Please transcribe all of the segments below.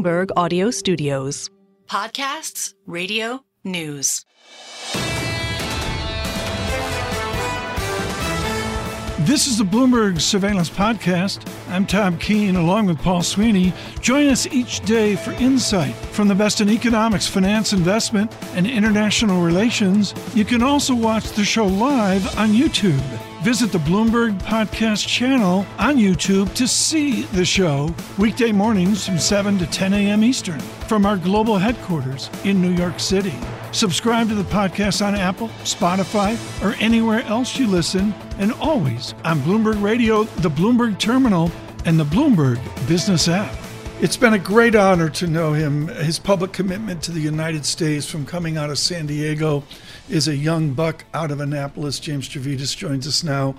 Bloomberg Audio Studios. Podcasts, radio, news. This is the Bloomberg Surveillance Podcast. I'm Tom Keene along with Paul Sweeney. Join us each day for insight from the best in economics, finance, investment, and international relations. You can also watch the show live on YouTube. Visit the Bloomberg Podcast channel on YouTube to see the show weekday mornings from 7 to 10 a.m. Eastern from our global headquarters in New York City. Subscribe to the podcast on Apple, Spotify, or anywhere else you listen, and always on Bloomberg Radio, the Bloomberg Terminal, and the Bloomberg Business app. It's been a great honor to know him. His public commitment to the United States from coming out of San Diego is a young buck out of Annapolis. James Stavridis joins us now.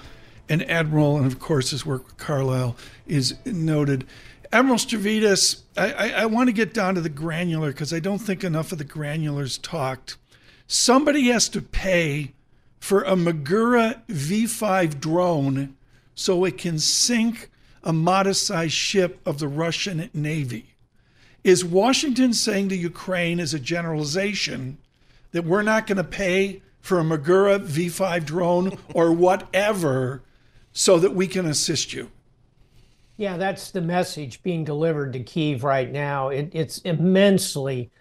And Admiral, and of course his work with Carlyle is noted. Admiral Stavridis, I, I, I want to get down to the granular because I don't think enough of the granulars talked. Somebody has to pay for a Magura V5 drone so it can sink a modest sized ship of the Russian Navy. Is Washington saying to Ukraine as a generalization that we're not going to pay for a Magura V5 drone or whatever so that we can assist you? Yeah, that's the message being delivered to Kiev right now. It, it's immensely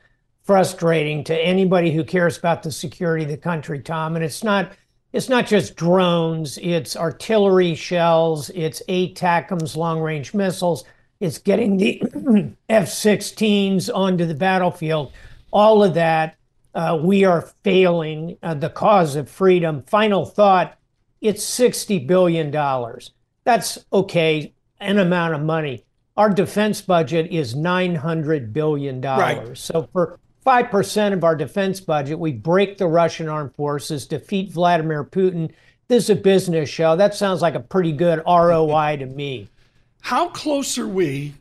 frustrating to anybody who cares about the security of the country, Tom. And it's not it's not just drones, it's artillery shells, it's ATACMS long range missiles, it's getting the F 16s onto the battlefield. All of that, uh, we are failing uh, the cause of freedom. Final thought it's $60 billion. That's okay, an amount of money. Our defense budget is $900 billion. Right. So for 5% of our defense budget, we break the Russian armed forces, defeat Vladimir Putin. This is a business show. That sounds like a pretty good ROI to me. How close are we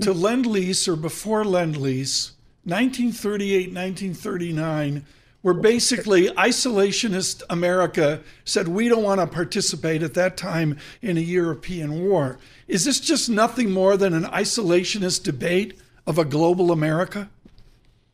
to Lend Lease or before Lend Lease, 1938, 1939, where basically isolationist America said we don't want to participate at that time in a European war? Is this just nothing more than an isolationist debate of a global America?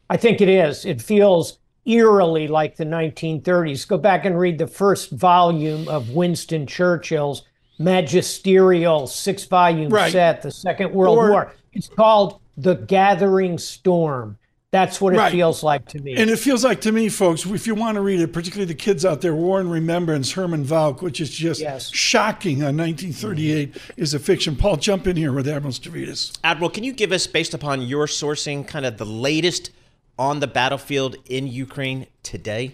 I think it is. It feels eerily like the 1930s. Go back and read the first volume of Winston Churchill's magisterial six volume Right. set, The Second World Or- War. It's called The Gathering Storm. That's what it Right. feels like to me. And it feels like to me, folks, if you want to read it, particularly the kids out there, War and Remembrance, Herman Wouk, which is just Yes. shocking on 1938, is a fiction. Paul, jump in here with Admiral Stavridis. Admiral, can you give us, based upon your sourcing, kind of the latest on the battlefield in Ukraine today?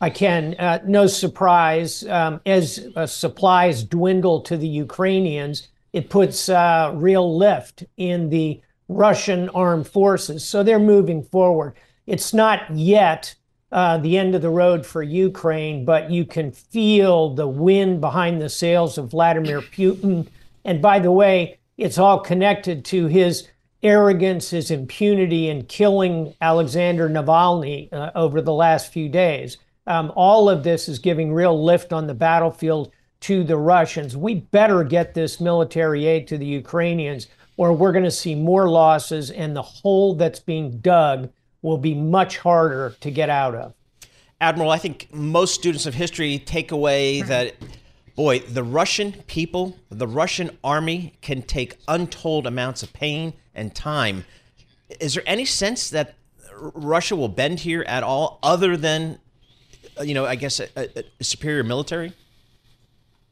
I can. Uh, no surprise. Um, as uh, supplies dwindle to the Ukrainians, it puts uh, real lift in the Russian armed forces. So they're moving forward. It's not yet uh, the end of the road for Ukraine, but you can feel the wind behind the sails of Vladimir Putin. And by the way, it's all connected to his arrogance, his impunity in killing Alexander Navalny uh, over the last few days. Um, all of this is giving real lift on the battlefield to the Russians. We better get this military aid to the Ukrainians, or we're going to see more losses, and the hole that's being dug will be much harder to get out of. Admiral, I think most students of history take away that, boy, the Russian people, the Russian army can take untold amounts of pain and time. Is there any sense that Russia will bend here at all, other than, uh, you know, I guess a, a superior military?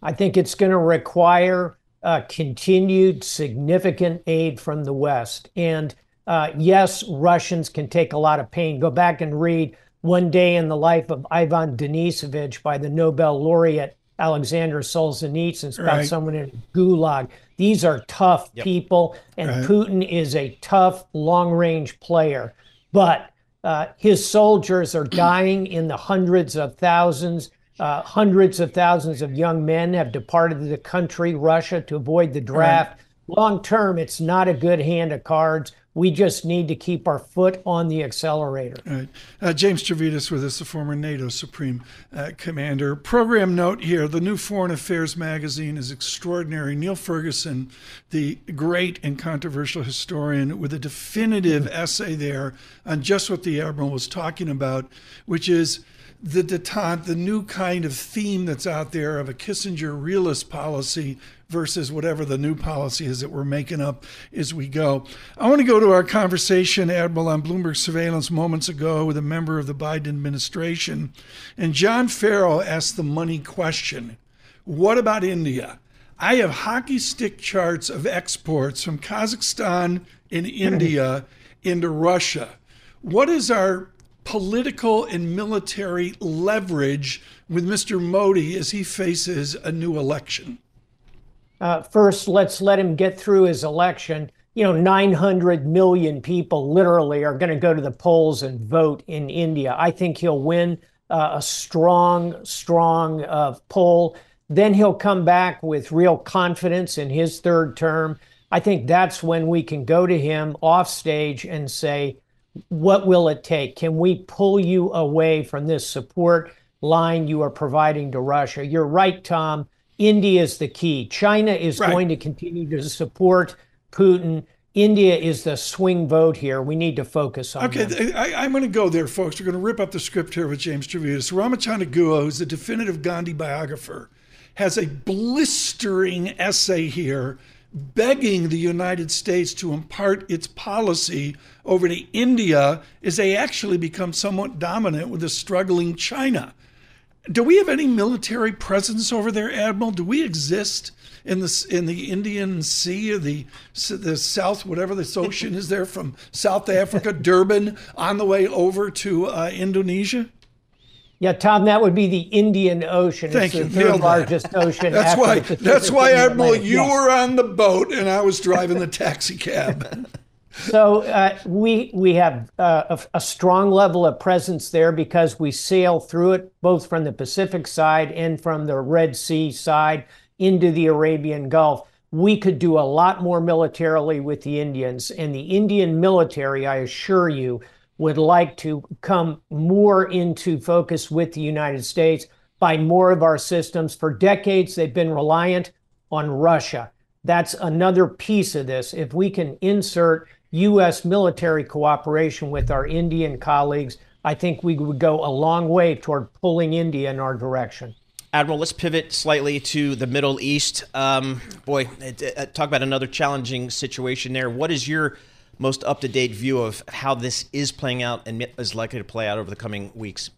I think it's going to require uh, continued significant aid from the West. And uh, yes, Russians can take a lot of pain. Go back and read One Day in the Life of Ivan Denisovich by the Nobel laureate Alexander Solzhenitsyn. It's about Right. someone in a gulag. These are tough Yep. people, and Right. Putin is a tough, long range player. But uh, his soldiers are dying in the hundreds of thousands. Uh, hundreds of thousands of young men have departed the country, Russia, to avoid the draft. Long term, it's not a good hand of cards. We just need to keep our foot on the accelerator. Right. Uh, James Stavridis with us, the former NATO Supreme uh, Commander. Program note here the new Foreign Affairs magazine is extraordinary. Niall Ferguson, the great and controversial historian, with a definitive essay there on just what the Admiral was talking about, which is the detente, the new kind of theme that's out there of a Kissinger realist policy versus whatever the new policy is that we're making up as we go. I want to go to our conversation, Admiral, on Bloomberg surveillance moments ago with a member of the Biden administration. And John Ferro asked the money question What about India? I have hockey stick charts of exports from Kazakhstan and India into Russia. What is our political and military leverage with Mr. Modi as he faces a new election? Uh, first, let's let him get through his election. You know, 900 million people literally are going to go to the polls and vote in India. I think he'll win uh, a strong, strong uh, poll. Then he'll come back with real confidence in his third term. I think that's when we can go to him off stage and say, what will it take? Can we pull you away from this support line you are providing to Russia? You're right, Tom. India is the key. China is Right. going to continue to support Putin. India is the swing vote here. We need to focus on Okay, them. I, I'm going to go there, folks. We're going to rip up the script here with James Stavridis. Ramachandra Guha, who's the definitive Gandhi biographer, has a blistering essay here begging the United States to impart its policy over to India as they actually become somewhat dominant with a struggling China. Do we have any military presence over there, Admiral? Do we exist in the in the Indian Sea or the the South, whatever this ocean is there from South Africa, Durban, on the way over to uh, Indonesia? Yeah, Tom, that would be the Indian Ocean. Thank it's you. the third Nailed that. largest ocean. That's why. That's why, Admiral, you Yes. were on the boat and I was driving the taxi cab. So uh, we we have uh, a, a strong level of presence there because we sail through it both from the Pacific side and from the Red Sea side into the Arabian Gulf. We could do a lot more militarily with the Indians, and the Indian military, I assure you, would like to come more into focus with the United States, buy more of our systems. For decades, they've been reliant on Russia. That's another piece of this. If we can insert U.S. military cooperation with our Indian colleagues, I think we would go a long way toward pulling India in our direction. Admiral, let's pivot slightly to the Middle East. Um, boy, talk about another challenging situation there. What is your most up to date view of how this is playing out and is likely to play out over the coming weeks?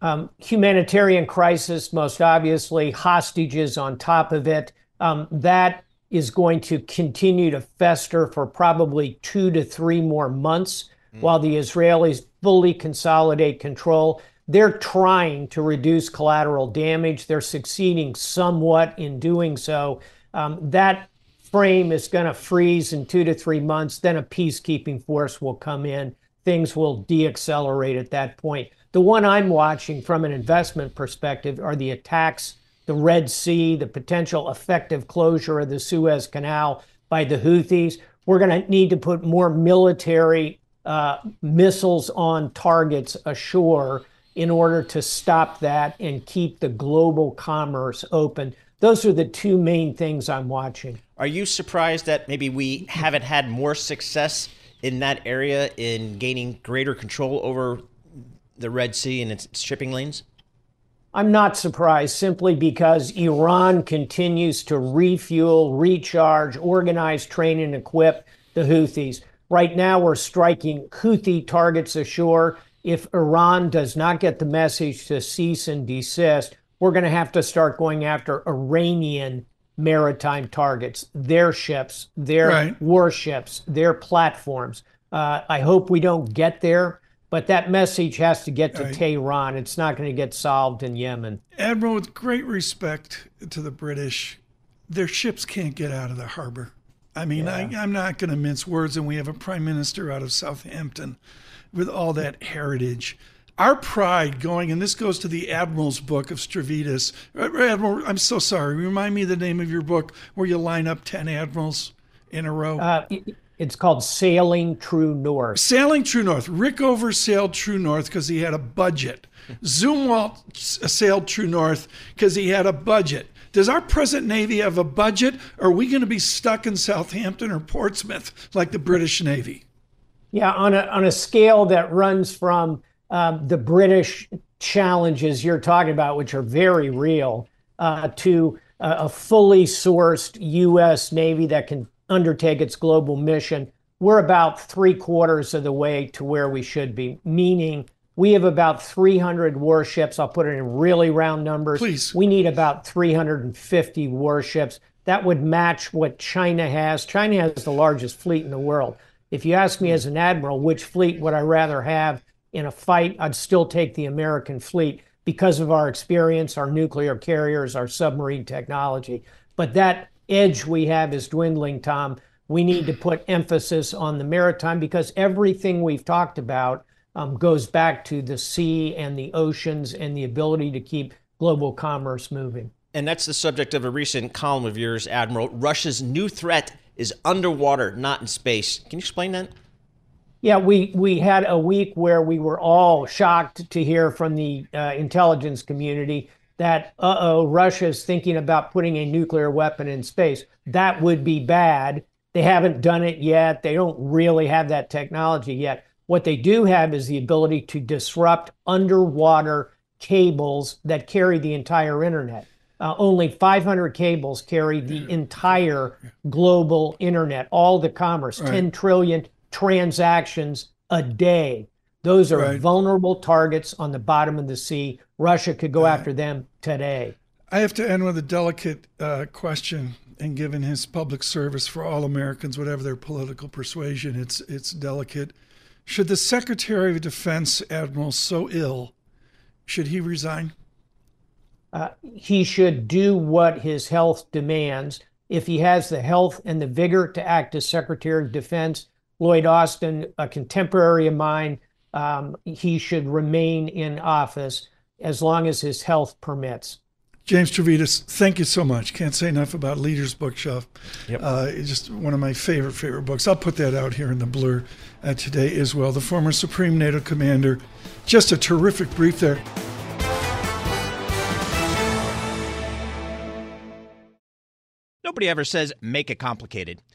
Um, humanitarian crisis, most obviously, hostages on top of it. Um, that is going to continue to fester for probably two to three more months while the Israelis fully consolidate control. They're trying to reduce collateral damage. They're succeeding somewhat in doing so. Um, that frame is going to freeze in two to three months. Then a peacekeeping force will come in. Things will deaccelerate at that point. The one I'm watching from an investment perspective are the attacks, the Red Sea, the potential effective closure of the Suez Canal by the Houthis. We're going to need to put more military uh, missiles on targets ashore in order to stop that and keep the global commerce open. Those are the two main things I'm watching. Are you surprised that maybe we haven't had more success in that area in gaining greater control over the Red Sea and its shipping lanes? I'm not surprised simply because Iran continues to refuel, recharge, organize, train, and equip the Houthis. Right now, we're striking Houthi targets ashore. If Iran does not get the message to cease and desist, we're going to have to start going after Iranian maritime targets, their ships, their Right. warships, their platforms. Uh, I hope we don't get there, but that message has to get to Right. Tehran. It's not going to get solved in Yemen. Admiral, with great respect to the British, their ships can't get out of the harbor. I mean, I, I'm not going to mince words, and we have a prime minister out of Southampton with all that heritage. Our pride going, and this goes to the Admiral's book of Stavridis. Uh, Admiral, I'm so sorry. Remind me the name of your book where you line up 10 admirals in a row. Uh, it- it's called Sailing True North. Sailing True North. Rickover sailed True North because he had a budget. Zumwalt sailed True North because he had a budget. Does our present Navy have a budget? Or are we going to be stuck in Southampton or Portsmouth like the British Navy? Yeah, on a on a scale that runs from um, the British challenges you're talking about, which are very real, uh, to a, a fully sourced U.S. Navy that can undertake its global mission, we're about three quarters of the way to where we should be. Meaning, we have about 300 warships. I'll put it in really round numbers. Please. We need about 350 warships. That would match what China has. China has the largest fleet in the world. If you ask me as an admiral, which fleet would I rather have in a fight, I'd still take the American fleet because of our experience, our nuclear carriers, our submarine technology. But that edge we have is dwindling, Tom. We need to put emphasis on the maritime because everything we've talked about um, goes back to the sea and the oceans and the ability to keep global commerce moving. And that's the subject of a recent column of yours, Admiral. Russia's new threat is underwater, not in space. Can you explain that? Yeah, we, we had a week where we were all shocked to hear from the uh, intelligence community that, uh oh, Russia's thinking about putting a nuclear weapon in space. That would be bad. They haven't done it yet. They don't really have that technology yet. What they do have is the ability to disrupt underwater cables that carry the entire internet. Uh, only 500 cables carry the entire global internet, all the commerce, 10 trillion transactions a day. Those are Right. vulnerable targets on the bottom of the sea. Russia could go after them today. I have to end with a delicate uh, question. And given his public service for all Americans, whatever their political persuasion, it's it's delicate. Should the Secretary of Defense, Admiral, so ill, should he resign? Uh, he should do what his health demands. If he has the health and the vigor to act as Secretary of Defense, Lloyd Austin, a contemporary of mine, um, he should remain in office as long as his health permits. James Stavridis, thank you so much. Can't say enough about Leaders Bookshelf. Yep. Uh, it's just one of my favorite, favorite books. I'll put that out here in the blur uh, today as well. The former Supreme NATO Commander. Just a terrific brief there. Nobody ever says make it complicated.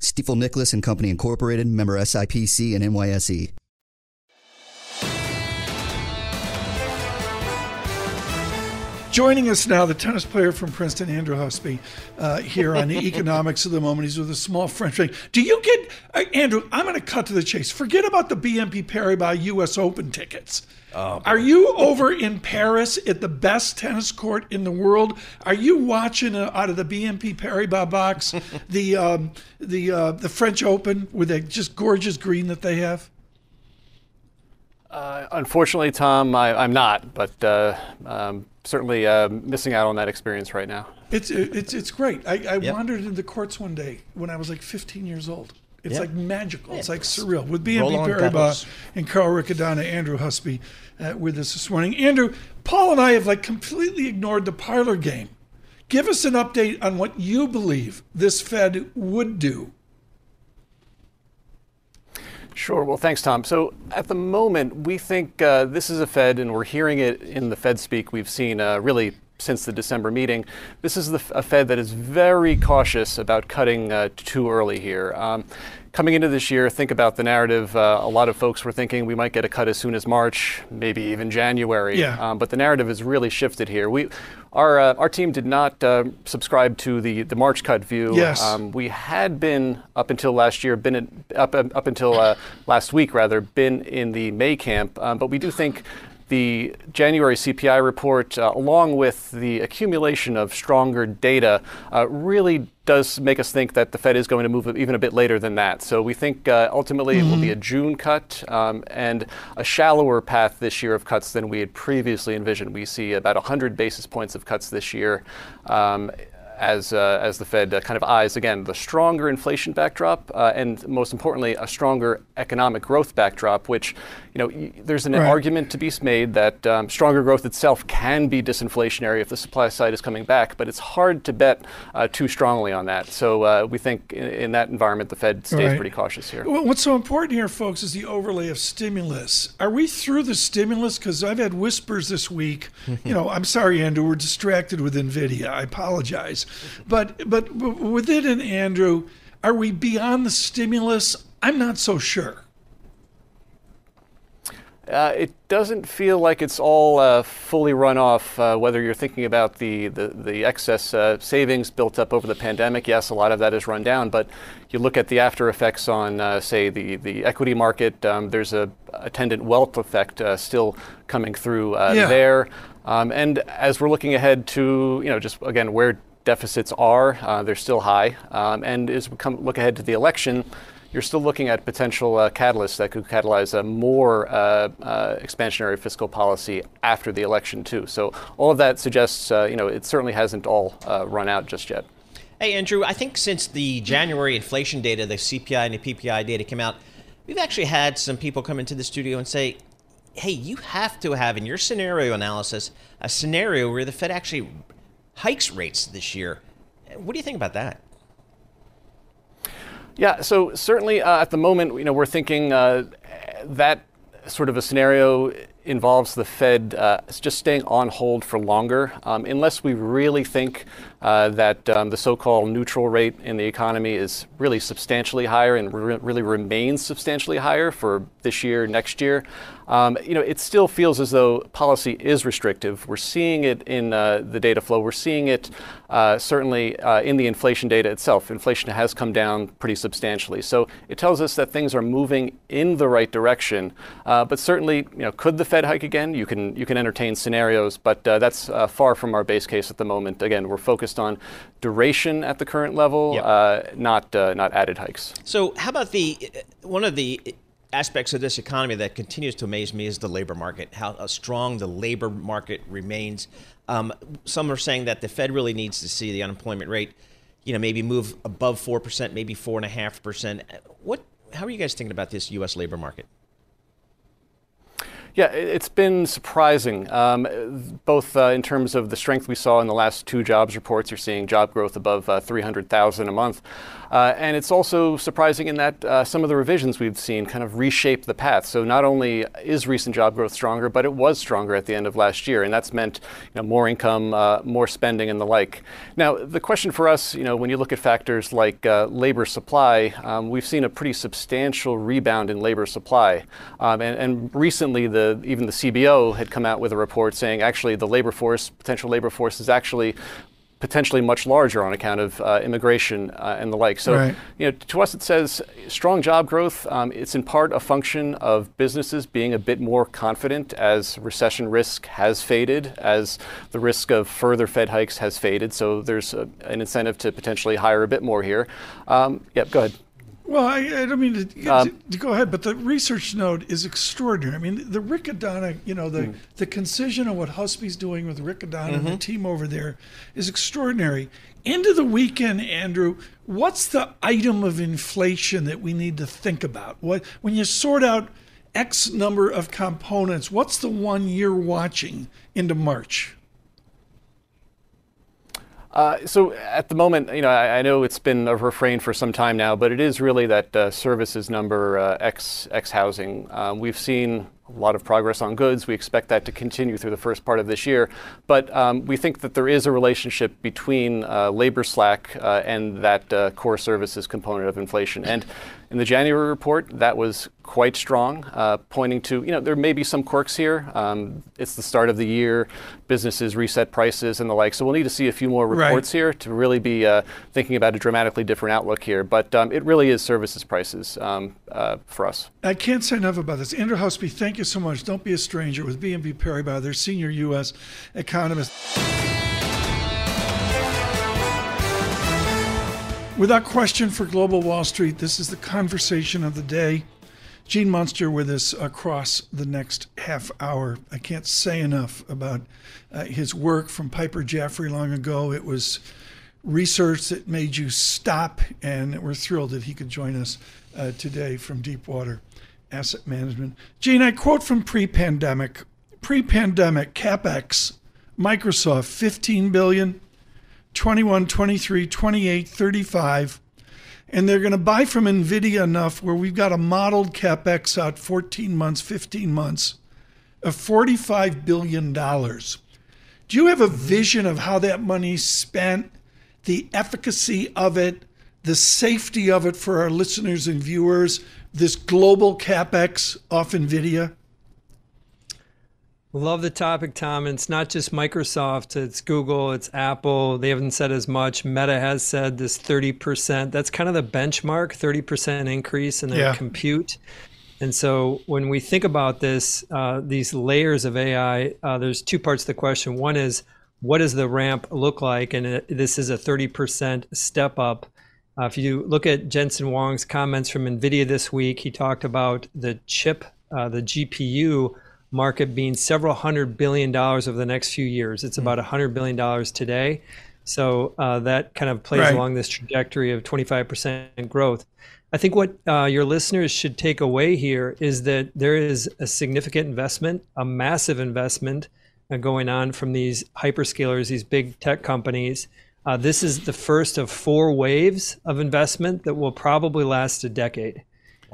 Stifel Nicolaus and Company Incorporated, member SIPC and NYSE. Joining us now, the tennis player from Princeton, Andrew Husby, uh, here on the economics of the moment. He's with a small French bank. Do you get, uh, Andrew? I'm going to cut to the chase. Forget about the BNP Paribas U.S. Open tickets. Oh, Are you over in Paris at the best tennis court in the world? Are you watching uh, out of the BNP Paribas box the um, the uh, the French Open with that just gorgeous green that they have? Uh, unfortunately, Tom, I, am not, but uh, um, certainly uh, missing out on that experience right now. It's it's it's great. I, I yep. wandered into the courts one day when I was like 15 years old. It's yep. like magical. It's like surreal. With BNP Paribas and Carl Riccadonna, Andrew Husby uh, with us this morning. Andrew, Paul and I have like completely ignored the parlor game. Give us an update on what you believe this Fed would do Sure. Well, thanks, Tom. So at the moment, we think uh, this is a Fed, and we're hearing it in the Fed speak we've seen uh, really since the December meeting. This is the, a Fed that is very cautious about cutting uh, too early here. Um, coming into this year, think about the narrative. Uh, a lot of folks were thinking we might get a cut as soon as March, maybe even January. Yeah. Um, but the narrative has really shifted here. We our, uh, our team did not uh, subscribe to the, the March cut view. Yes. Um, we had been, up until last year, been in, up, up until uh, last week, rather, been in the May camp. Um, but we do think the January CPI report, uh, along with the accumulation of stronger data, uh, really does make us think that the Fed is going to move even a bit later than that. So we think uh, ultimately mm-hmm. it will be a mm-hmm. June cut um, and a shallower path this year of cuts than we had previously envisioned. We see about 100 basis points of cuts this year. Um, as, uh, as the Fed uh, kind of eyes, again, the stronger inflation backdrop uh, and most importantly, a stronger economic growth backdrop, which, you know, y- there's an right. argument to be made that um, stronger growth itself can be disinflationary if the supply side is coming back, but it's hard to bet uh, too strongly on that. So uh, we think in, in, that environment, the Fed stays right. pretty cautious here. Well, what's so important here, folks, is the overlay of stimulus. Are we through the stimulus? Because I've had whispers this week. you know, I'm sorry, Andrew, we're distracted with NVIDIA. I apologize. But but with it and Andrew, are we beyond the stimulus? I'm not so sure. Uh, it doesn't feel like it's all uh, fully run off. Uh, whether you're thinking about the the, the excess uh, savings built up over the pandemic, yes, a lot of that is run down. But you look at the after effects on, uh, say, the the equity market. Um, there's a attendant wealth effect uh, still coming through yeah. there. Um, and as we're looking ahead to, you know, just again where deficits are. Uh, they're still high. Um, and as we come, look ahead to the election, you're still looking at potential uh, catalysts that could catalyze a more uh, uh, expansionary fiscal policy after the election too. So all of that suggests, uh, you know, it certainly hasn't all uh, run out just yet. Hey, Andrew, I think since the January inflation data, the CPI and the PPI data came out, we've actually had some people come into the studio and say, hey, you have to have in your scenario analysis a scenario where the Fed actually hikes rates this year. What do you think about that? Yeah, so certainly uh, at the moment, you know, we're thinking uh, that sort of a scenario involves the Fed uh, just staying on hold for longer, um, unless we really think uh, that um, the so-called neutral rate in the economy is really substantially higher and re- really remains substantially higher for this year, next year. Um, you know, it still feels as though policy is restrictive. We're seeing it in uh, the data flow. We're seeing it uh, certainly uh, in the inflation data itself. Inflation has come down pretty substantially. So it tells us that things are moving in the right direction. Uh, but certainly, you know, could the Fed hike again? You can you can entertain scenarios, but uh, that's uh, far from our base case at the moment. Again, we're focused on duration at the current level, yep. Uh, not uh, not added hikes. So how about the uh, one of the aspects of this economy that continues to amaze me is the labor market, how strong the labor market remains. Um, some are saying that the Fed really needs to see the unemployment rate, you know, maybe move above 4%, maybe 4.5%. What, how are you guys thinking about this U.S. labor market? Yeah, it's been surprising, um, both uh, in terms of the strength we saw in the last two jobs reports. You're seeing job growth above uh, 300,000 a month. Uh, and it's also surprising in that uh, some of the revisions we've seen kind of reshape the path. So not only is recent job growth stronger, but it was stronger at the end of last year, and that's meant you know, more income, uh, more spending, and the like. Now, the question for us, you know, when you look at factors like uh, labor supply, um, we've seen a pretty substantial rebound in labor supply, um, and, and, recently the even the CBO had come out with a report saying actually the labor force, potential labor force, is actually potentially much larger on account of uh, immigration uh, and the like. So, Right. you know, to us it says strong job growth. Um, it's in part a function of businesses being a bit more confident as recession risk has faded, as the risk of further Fed hikes has faded. So there's a, an incentive to potentially hire a bit more here. Um, yep, go ahead. Well, I, I don't mean to, Um, to go ahead, but the research note is extraordinary. I mean, the Riccadonna, you know, the, the concision of what Husby's doing with Riccadonna and the team over there is extraordinary. Into the weekend, Andrew, what's the item of inflation that we need to think about? What when you sort out X number of components, what's the one you're watching into March? Uh, so at the moment, you know, I, I know it's been a refrain for some time now, but it is really that uh, services number uh, X X housing. Um, we've seen a lot of progress on goods. We expect that to continue through the first part of this year, but um, we think that there is a relationship between uh, labor slack uh, and that uh, core services component of inflation. And in the January report, that was quite strong, uh, pointing to, you know, there may be some quirks here. Um, it's the start of the year, businesses reset prices and the like. So we'll need to see a few more Right. reports here to really be uh, thinking about a dramatically different outlook here. But um, it really is services prices um, uh, for us. I can't say enough about this. Andrew Husby, thank you so much. Don't be a stranger with BNP Paribas, their senior U.S. economist. Without question for Global Wall Street, this is the conversation of the day. Gene Munster with us across the next half hour. I can't say enough about uh, his work from Piper Jaffray long ago. It was research that made you stop, and we're thrilled that he could join us uh, today from Deepwater Asset Management. Gene, I quote from pre-pandemic. Pre-pandemic capex, Microsoft 15 billion, 21, 23, 28, 35 and they're going to buy from Nvidia enough where we've got a modeled capex out 14 months, 15 months of 45 billion dollars. Do you have a mm-hmm. vision of how that money's spent, the efficacy of it, the safety of it for our listeners and viewers? This global capex off Nvidia. Love the topic, Tom. And it's not just Microsoft, it's Google, it's Apple. They haven't said as much. Meta has said this 30%. That's kind of the benchmark 30% increase in their Yeah. compute. And so when we think about this, uh, these layers of AI, uh, there's two parts to the question. One is, what does the ramp look like? And it, this is a 30% step up. Uh, if you look at Jensen Huang's comments from NVIDIA this week, he talked about the chip, uh, the GPU market being several hundred billion dollars over the next few years. It's about a hundred billion dollars today. So uh, that kind of plays Right. along this trajectory of 25% growth. I think what uh, your listeners should take away here is that there is a significant investment, a massive investment uh, going on from these hyperscalers, these big tech companies. Uh, this is the first of four waves of investment that will probably last a decade.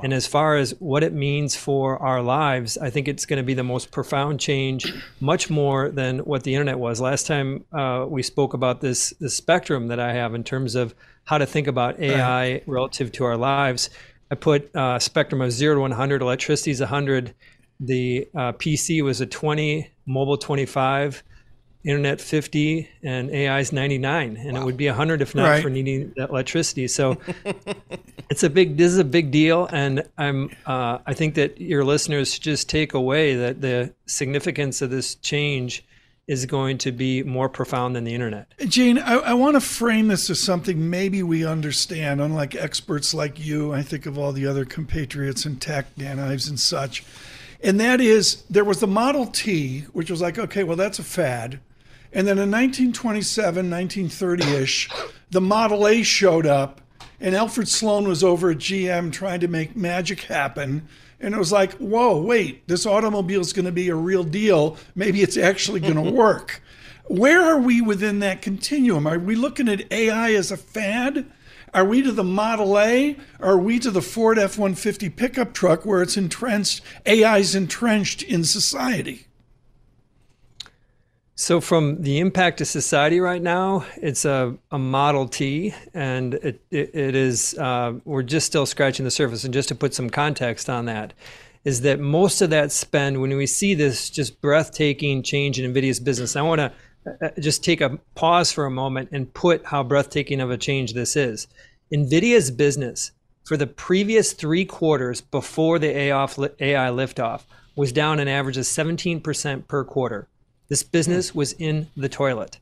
And as far as what it means for our lives, I think it's going to be the most profound change, much more than what the internet was. Last time uh, we spoke about this, the spectrum that I have in terms of how to think about AI relative to our lives. I put uh, spectrum of zero to 100, electricity is 100, the uh, PC was a 20, mobile 25, internet 50 and ai is 99 and it would be 100 if not Right. for needing that electricity so it's a big this is a big deal and i'm uh, i think that your listeners should just take away that the significance of this change is going to be more profound than the internet Gene, I, I want to frame this as something maybe we understand, unlike experts like you. I think of all the other compatriots in tech, Dan Ives and such. And that is, there was the Model T, which was like, okay, well, that's a fad. And then in 1927, 1930 ish, the Model A showed up, and Alfred Sloan was over at GM trying to make magic happen. And it was like, whoa, wait, this automobile is going to be a real deal. Maybe it's actually going to work. Where are we within that continuum? Are we looking at AI as a fad? Are we to the Model A? Or are we to the Ford F 150 pickup truck where it's entrenched, AI's entrenched in society? So, from the impact to society right now, it's a, a Model T, and it, it, it is, uh, we're just still scratching the surface. And just to put some context on that, is that most of that spend, when we see this just breathtaking change in NVIDIA's business, I want to uh, uh, just take a pause for a moment and put how breathtaking of a change this is. NVIDIA's business for the previous three quarters before the AI liftoff was down an average of 17% per quarter. This business was in the toilet.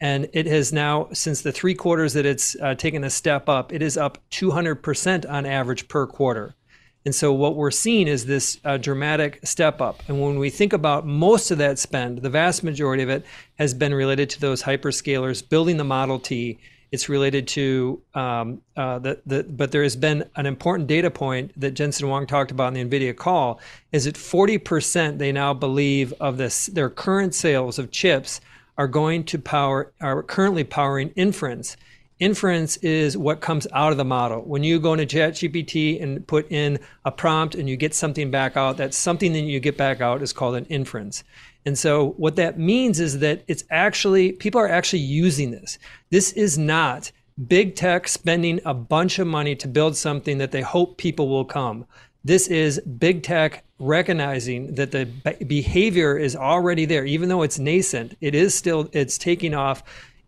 And it has now, since the three quarters that it's uh, taken a step up, it is up 200% on average per quarter. And so what we're seeing is this uh, dramatic step up. And when we think about most of that spend, the vast majority of it has been related to those hyperscalers building the Model T. It's related to um, uh, the, the, but there has been an important data point that Jensen Huang talked about in the NVIDIA call is that 40% they now believe of this, their current sales of chips are going to power, are currently powering inference. Inference is what comes out of the model. When you go into ChatGPT and put in a prompt and you get something back out, that something that you get back out is called an inference. And so what that means is that it's actually, people are actually using this. This is not big tech spending a bunch of money to build something that they hope people will come. This is big tech recognizing that the behavior is already there, even though it's nascent. It is still it's taking off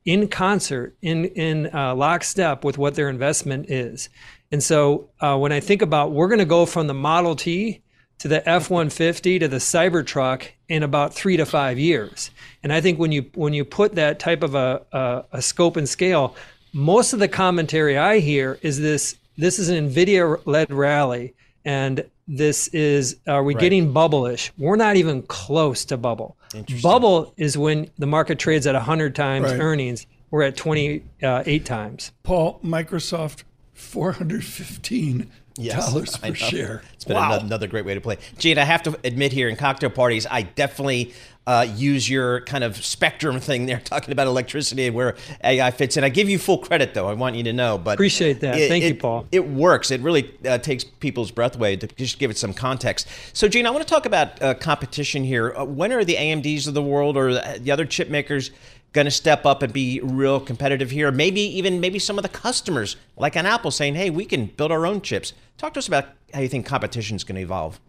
in concert, in in uh, lockstep with what their investment is. And so uh, when I think about we're going to go from the Model T to the F-150 to the Cybertruck in about three to five years. And I think when you when you put that type of a, a, a scope and scale, most of the commentary I hear is this: this is an NVIDIA-led rally and this is are we right. getting bubble-ish we're not even close to bubble bubble is when the market trades at 100 times right. earnings we're at 28 uh, times paul microsoft 415 yes, dollars per share. It's been wow. another great way to play. Gene, I have to admit here in cocktail parties, I definitely uh, use your kind of spectrum thing there, talking about electricity and where AI fits in. I give you full credit, though. I want you to know, but appreciate that. It, Thank it, you, Paul. It works. It really uh, takes people's breath away to just give it some context. So, Gene, I want to talk about uh, competition here. Uh, when are the AMDs of the world or the other chip makers? Going to step up and be real competitive here. Maybe even maybe some of the customers, like an Apple, saying, "Hey, we can build our own chips." Talk to us about how you think competition is going to evolve.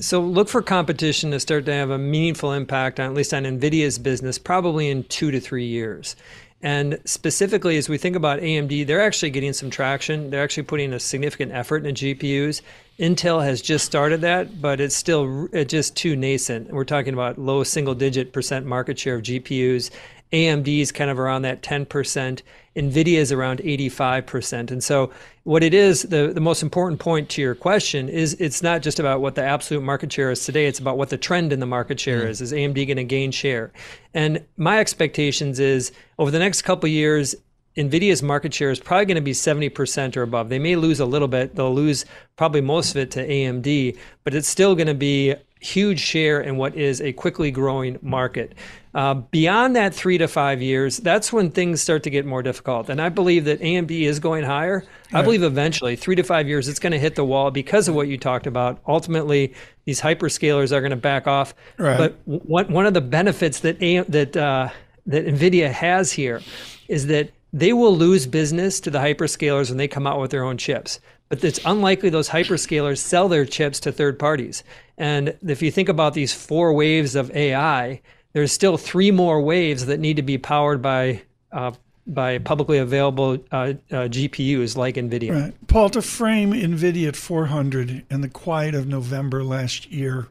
So look for competition to start to have a meaningful impact on at least on Nvidia's business, probably in two to three years. And specifically, as we think about AMD, they're actually getting some traction. They're actually putting a significant effort into GPUs. Intel has just started that, but it's still it's just too nascent. We're talking about low single digit percent market share of GPUs. AMD is kind of around that 10%. NVIDIA is around 85%. And so, what it is, the, the most important point to your question is it's not just about what the absolute market share is today, it's about what the trend in the market share mm. is. Is AMD going to gain share? And my expectations is over the next couple years, NVIDIA's market share is probably going to be 70% or above. They may lose a little bit, they'll lose probably most of it to AMD, but it's still going to be huge share in what is a quickly growing market. Uh, beyond that three to five years, that's when things start to get more difficult. And I believe that AMD is going higher. Right. I believe eventually, three to five years, it's going to hit the wall because of what you talked about. Ultimately, these hyperscalers are going to back off. Right. But one, one of the benefits that that uh, that NVIDIA has here is that they will lose business to the hyperscalers when they come out with their own chips. But it's unlikely those hyperscalers sell their chips to third parties. And if you think about these four waves of AI, there's still three more waves that need to be powered by uh, by publicly available uh, uh, GPUs like NVIDIA. Right. Paul, to frame NVIDIA at 400 in the quiet of November last year,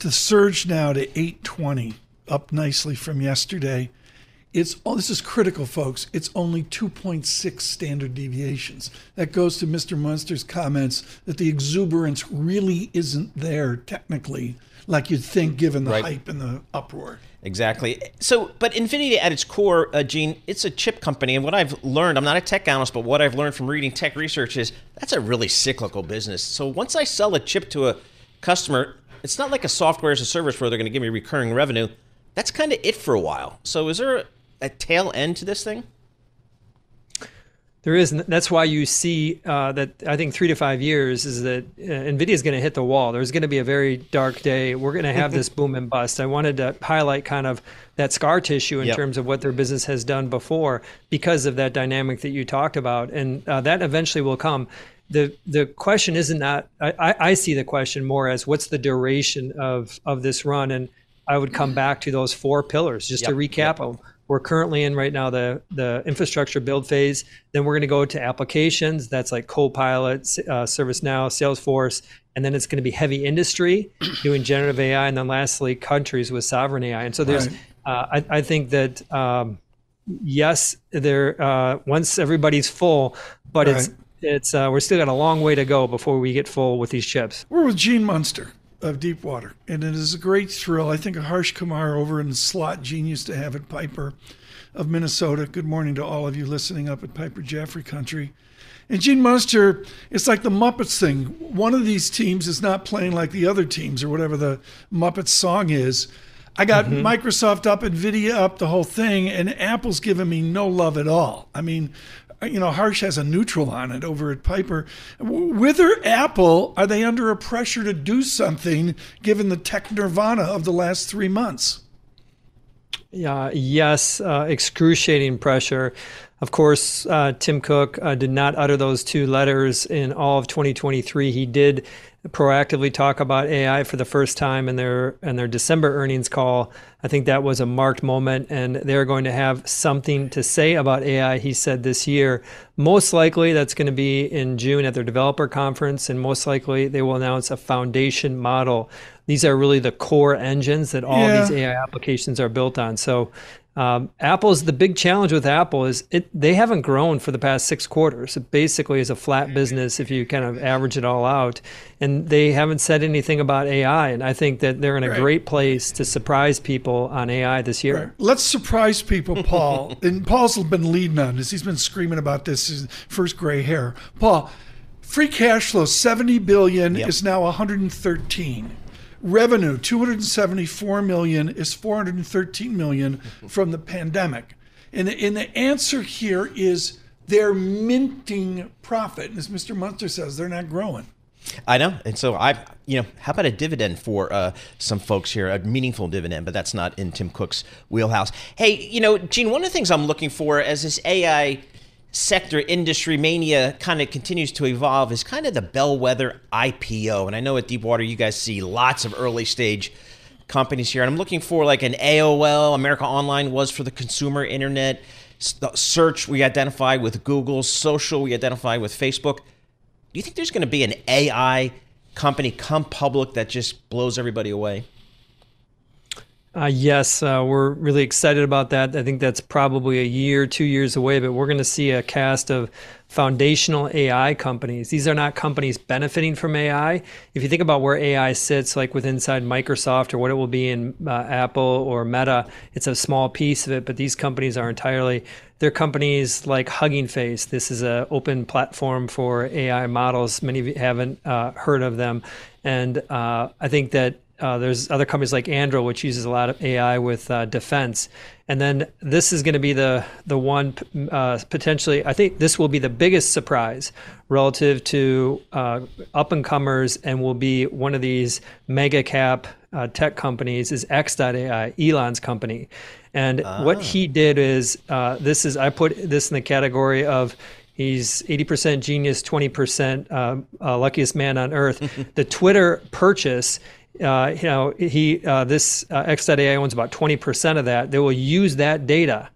to surge now to 820, up nicely from yesterday. It's oh, this is critical, folks. It's only 2.6 standard deviations. That goes to Mr. Munster's comments that the exuberance really isn't there technically like you'd think given the right. hype and the uproar. Exactly. So, but NVIDIA at its core, uh, Gene, it's a chip company. And what I've learned, I'm not a tech analyst, but what I've learned from reading tech research is that's a really cyclical business. So once I sell a chip to a customer, it's not like a software as a service where they're going to give me recurring revenue. That's kind of it for a while. So is there a tail end to this thing? There is, that's why you see uh, that I think three to five years is that uh, NVIDIA is going to hit the wall. There's going to be a very dark day. We're going to have this boom and bust. I wanted to highlight kind of that scar tissue in yep. terms of what their business has done before because of that dynamic that you talked about. And uh, that eventually will come. the the question isn't that I, I see the question more as what's the duration of of this run, and I would come back to those four pillars just Yep, to recap yep. them. We're currently in right now the the infrastructure build phase. Then we're going to go to applications. That's like Copilot, uh, ServiceNow, Salesforce, and then it's going to be heavy industry doing generative AI, and then lastly countries with sovereign AI. And so there's, Right. uh, I, I think that um, yes, there uh, once everybody's full, but it's it's uh, we're still got a long way to go before we get full with these chips. We're with Gene Munster of Deepwater, and it is a great thrill. I think a Harsh Kumar over in the slot Gene used to have at Piper of Minnesota. Good morning to all of you listening up at Piper Jaffray Country. And Gene Munster, it's like the Muppets thing. One of these teams is not playing like the other teams, or whatever the Muppets song is. I got mm-hmm. Microsoft up, Nvidia up, the whole thing, and Apple's giving me no love at all. I mean, you know, Harsh has a neutral on it over at Piper. With Apple, are they under a pressure to do something given the tech nirvana of the last three months? Yeah, yes, uh, excruciating pressure. Of course, uh, Tim Cook uh, did not utter those two letters in all of 2023. He did proactively talk about AI for the first time in their in their December earnings call. I think that was a marked moment, and they're going to have something to say about AI. He said this year. Most likely, that's going to be in June at their developer conference, and most likely they will announce a foundation model. These are really the core engines that all Yeah. these AI applications are built on. So um, Apple's the big challenge with Apple is it they haven't grown for the past six quarters. It basically is a flat business if you kind of average it all out, and they haven't said anything about AI. And I think that they're in a Right. great place to surprise people on AI this year. Let's surprise people, Paul. and Paul's been leading on this. He's been screaming about this his first gray hair. Paul, free cash flow 70 billion Yep. is now 113. Revenue 274 million is 413 million from the pandemic. And the, and the answer here is they're minting profit. And as Mr. Munster says, they're not growing. I know, and so I, you know, how about a dividend for uh, some folks here, a meaningful dividend, but that's not in Tim Cook's wheelhouse. Hey, you know, Gene, one of the things I'm looking for as this AI sector industry mania kind of continues to evolve is kind of the bellwether IPO, and I know at Deepwater you guys see lots of early stage companies here, and I'm looking for like an AOL, America Online was for the consumer internet. Search we identify with Google, social we identify with Facebook. Do you think there's going to be an AI company come public that just blows everybody away? Uh, yes, uh, we're really excited about that. I think that's probably a year, two years away, but we're going to see a cast of foundational AI companies. These are not companies benefiting from AI. If you think about where AI sits, like with inside Microsoft or what it will be in uh, Apple or Meta, it's a small piece of it, but these companies are entirely. They're companies like Hugging Face. This is an open platform for AI models. Many of you haven't uh, heard of them, and uh, I think that uh, there's other companies like Andro, which uses a lot of AI with uh, defense, and then this is going to be the the one uh, potentially. I think this will be the biggest surprise relative to uh, up and comers, and will be one of these mega cap uh, tech companies. Is X.AI, Elon's company, and what he did is uh, this is I put this in the category of. He's 80% genius, 20% uh, uh, luckiest man on earth. the Twitter purchase uh, you know, he uh, this uh, X.AI owns about 20% of that. They will use that data,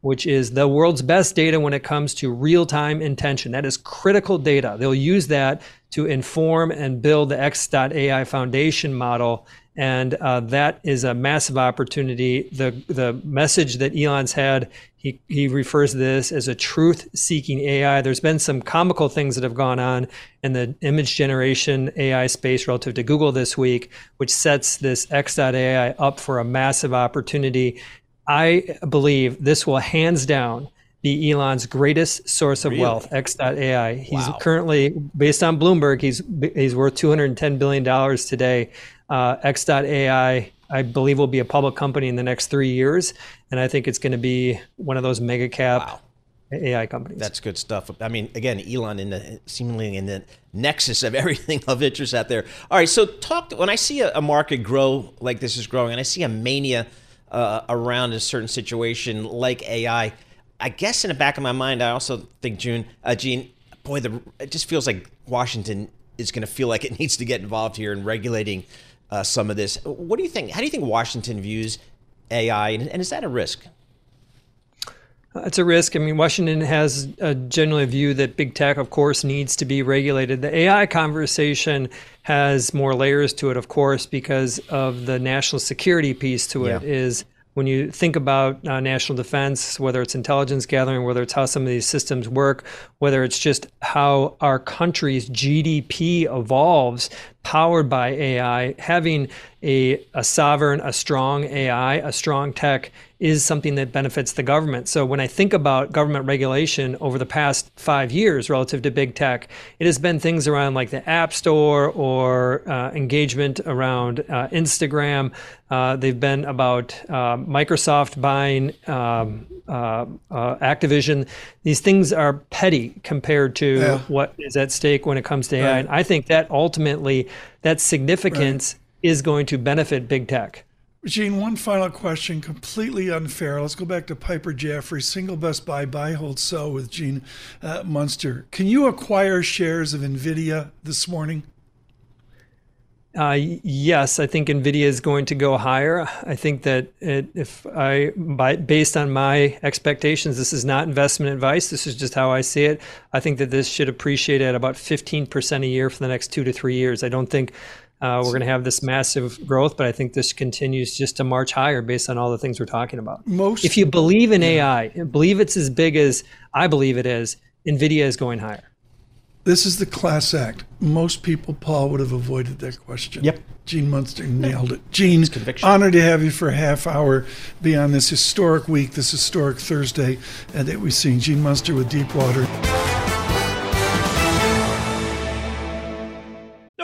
which is the world's best data when it comes to real-time intention. That is critical data. They'll use that to inform and build the X.AI foundation model. And uh, that is a massive opportunity. The the message that Elon's had, he, he refers to this as a truth-seeking AI. There's been some comical things that have gone on in the image generation AI space relative to Google this week, which sets this X.AI up for a massive opportunity. I believe this will hands down be Elon's greatest source of Really? wealth, X.AI. He's Wow. currently, based on Bloomberg, he's he's worth 210 billion dollars today. Uh, X.AI, I believe, will be a public company in the next three years, and I think it's going to be one of those mega cap Wow. AI companies. That's good stuff. I mean, again, Elon in the seemingly in the nexus of everything of interest out there. All right, so talk when I see a, a market grow like this is growing, and I see a mania uh, around a certain situation like AI. I guess in the back of my mind, I also think June, uh, Gene, boy, the it just feels like Washington is going to feel like it needs to get involved here in regulating uh, some of this. What do you think? How do you think Washington views AI, and, and is that a risk? It's a risk. I mean, Washington has a generally view that big tech, of course, needs to be regulated. The AI conversation has more layers to it, of course, because of the national security piece to it. Yeah. Is when you think about uh, national defense, whether it's intelligence gathering, whether it's how some of these systems work, whether it's just how our country's GDP evolves powered by AI, having a, a sovereign, a strong AI, a strong tech is something that benefits the government. So when I think about government regulation over the past five years relative to big tech, it has been things around like the App Store or uh, engagement around uh, Instagram. Uh, they've been about uh, Microsoft buying um, uh, uh, Activision. These things are petty compared to Yeah. what is at stake when it comes to AI. Right. And I think that ultimately, that significance is going to benefit big tech. Gene, one final question, completely unfair. Let's go back to Piper Jaffray, single best buy, buy, hold, sell with Gene uh, Munster. Can you acquire shares of NVIDIA this morning? Uh, yes, I think Nvidia is going to go higher. I think that it, if I, by, based on my expectations, this is not investment advice. This is just how I see it. I think that this should appreciate at about 15% a year for the next two to three years. I don't think uh, we're going to have this massive growth, but I think this continues just to march higher based on all the things we're talking about. Most If you believe in AI, believe it's as big as I believe it is, Nvidia is going higher. This is the class act. Most people, Paul, would have avoided that question. Yep. Gene Munster nailed it. Gene, conviction. honored to have you for a half hour beyond this historic week, this historic Thursday uh, that we've seen. Gene Munster with Deepwater.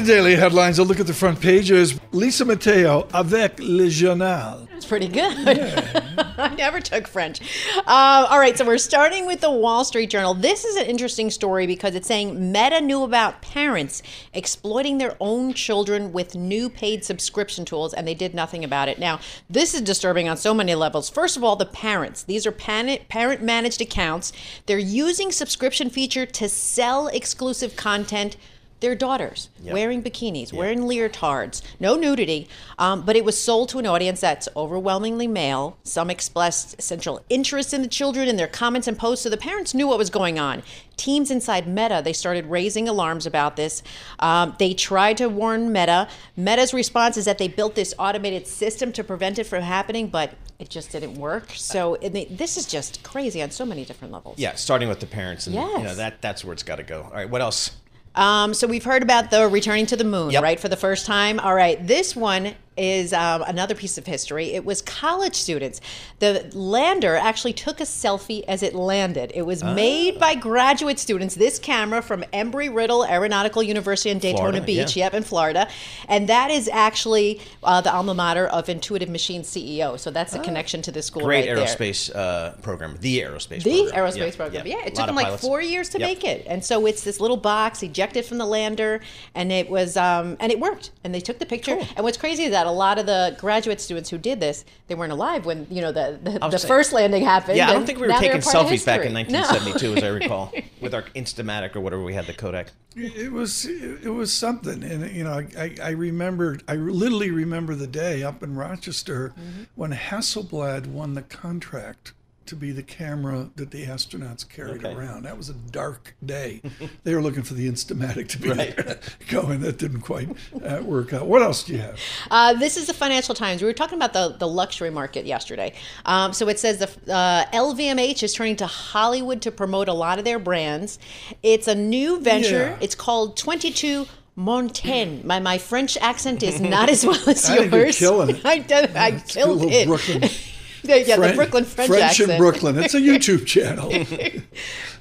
Daily headlines. I'll look at the front pages. Lisa Mateo avec le journal. It's pretty good. I never took French. Uh, all right, so we're starting with the Wall Street Journal. This is an interesting story because it's saying Meta knew about parents exploiting their own children with new paid subscription tools, and they did nothing about it. Now, this is disturbing on so many levels. First of all, the parents. These are parent managed accounts. They're using subscription feature to sell exclusive content their daughters wearing bikinis, wearing leotards, no nudity, um, but it was sold to an audience that's overwhelmingly male. Some expressed central interest in the children in their comments and posts, so the parents knew what was going on. Teams inside Meta, they started raising alarms about this. Um, they tried to warn Meta. Meta's response is that they built this automated system to prevent it from happening, but it just didn't work. So they, this is just crazy on so many different levels. Yeah, starting with the parents, and you know Yes. that that's where it's got to go. All right, what else? Um, so we've heard about the returning to the moon, Yep. right, for the first time. All right, this one is um, another piece of history. It was college students. The lander actually took a selfie as it landed. It was made by graduate students. This camera from Embry Riddle Aeronautical University in Daytona Florida, Beach, yeah. yep, in Florida, and that is actually uh, the alma mater of Intuitive Machines CEO. So that's the connection to the school Ah. Great right there. aerospace uh, program, the aerospace The program. aerospace program. Yeah, it took them like pilots. four years to Yep. make it, and so it's this little box ejected from the lander, and it was um, and it worked, and they took the picture. And what's crazy is that a lot of the graduate students who did this, they weren't alive when you know the the, the saying- first landing happened. Yeah, I don't think we were taking part selfies back in history. No. 1972, as I recall, with our Instamatic or whatever we had, the Kodak. It was it was something, and you know, I, I remember I literally remember the day up in Rochester mm-hmm. when Hasselblad won the contract to be the camera that the astronauts carried Okay. around. That was a dark day. they were looking for the Instamatic to be Right. there going. That didn't quite uh, work out. What else do you have? Uh, this is the Financial Times. We were talking about the, the luxury market yesterday. Um, so it says the uh, LVMH is turning to Hollywood to promote a lot of their brands. It's a new venture. Yeah. It's called 22 Montaigne. My, my French accent is not as well as I yours. think you're killing it. I, did, I It's a killed little it. Brooklyn- The- yeah, the Brooklyn French, French accent. in Brooklyn. It's a YouTube channel.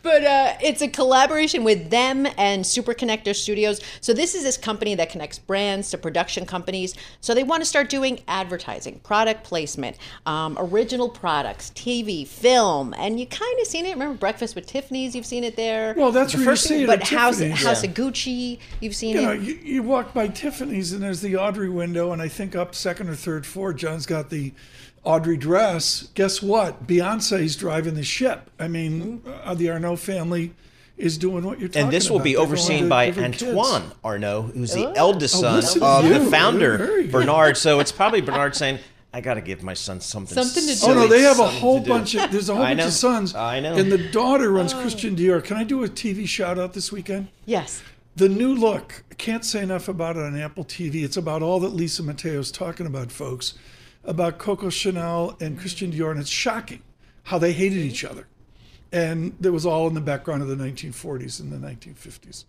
But uh, it's a collaboration with them and Super Connector Studios. So this is this company that connects brands to production companies. So they want to start doing advertising, product placement, um, original products, TV, film, and you kind of seen it. Remember Breakfast with Tiffany's? You've seen it there. Well, that's The where you first see it But House Tiffany's. House Yeah. of Gucci, you've seen you it. know, you, you walk by Tiffany's and there's the Audrey window, and I think up second or third floor, John's got the Audrey dress. Guess what? Beyonce's driving the ship. I mean, uh, the Arnault family is doing what you're talking about. And this will about. be overseen by different kids. Antoine Arnault, who's the Oh. eldest Oh, son listen to of you. the founder. Bernard. So it's probably Bernard saying, I got to give my son something. Something to do. Oh no, they have a whole bunch of. There's a whole I bunch know. of sons. I know. And the daughter Oh. runs Christian Dior. Can I do a TV shout out this weekend? yes. The new look. Can't say enough about it on Apple TV. It's about all that Lisa Mateo's talking about, folks, about Coco Chanel and Christian Dior, and it's shocking how they hated each other, and it was all in the background of the 1940s and the 1950s.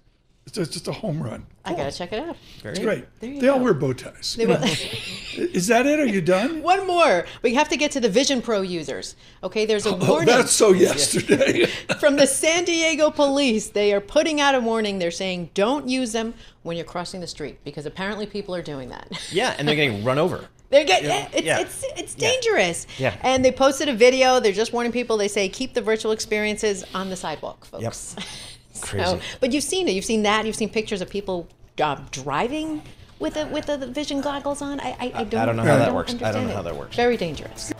It's just, just a home run. I got to check it out. It's great. There you They all wear bow ties. They will- Is that it? Are you done? One more. We have to get to the Vision Pro users. Okay, there's a Oh, warning. that's so yesterday. from the San Diego police. They are putting out a warning. They're saying don't use them when you're crossing the street because apparently people are doing that. Yeah, and they're getting run over. They're getting it's, Yeah. it's it's dangerous. Yeah. And they posted a video. They're just warning people. They say keep the virtual experiences on the sidewalk, folks. Crazy. but you've seen it. You've seen that. You've seen pictures of people uh, driving with the with the vision goggles on. I I, I don't. don't know how that works. I don't know how that works. Very dangerous.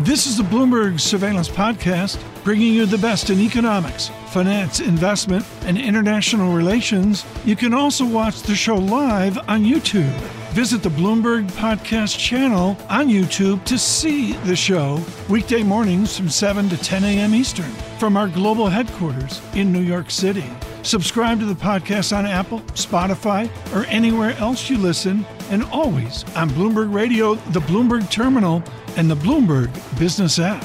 This is the Bloomberg Surveillance Podcast, bringing you the best in economics, finance, investment, and international relations. You can also watch the show live on YouTube. Visit the Bloomberg Podcast channel on YouTube to see the show weekday mornings from 7 to 10 a.m. Eastern from our global headquarters in New York City. Subscribe to the podcast on Apple, Spotify, or anywhere else you listen, and always on Bloomberg Radio, the Bloomberg Terminal, and the Bloomberg Business app.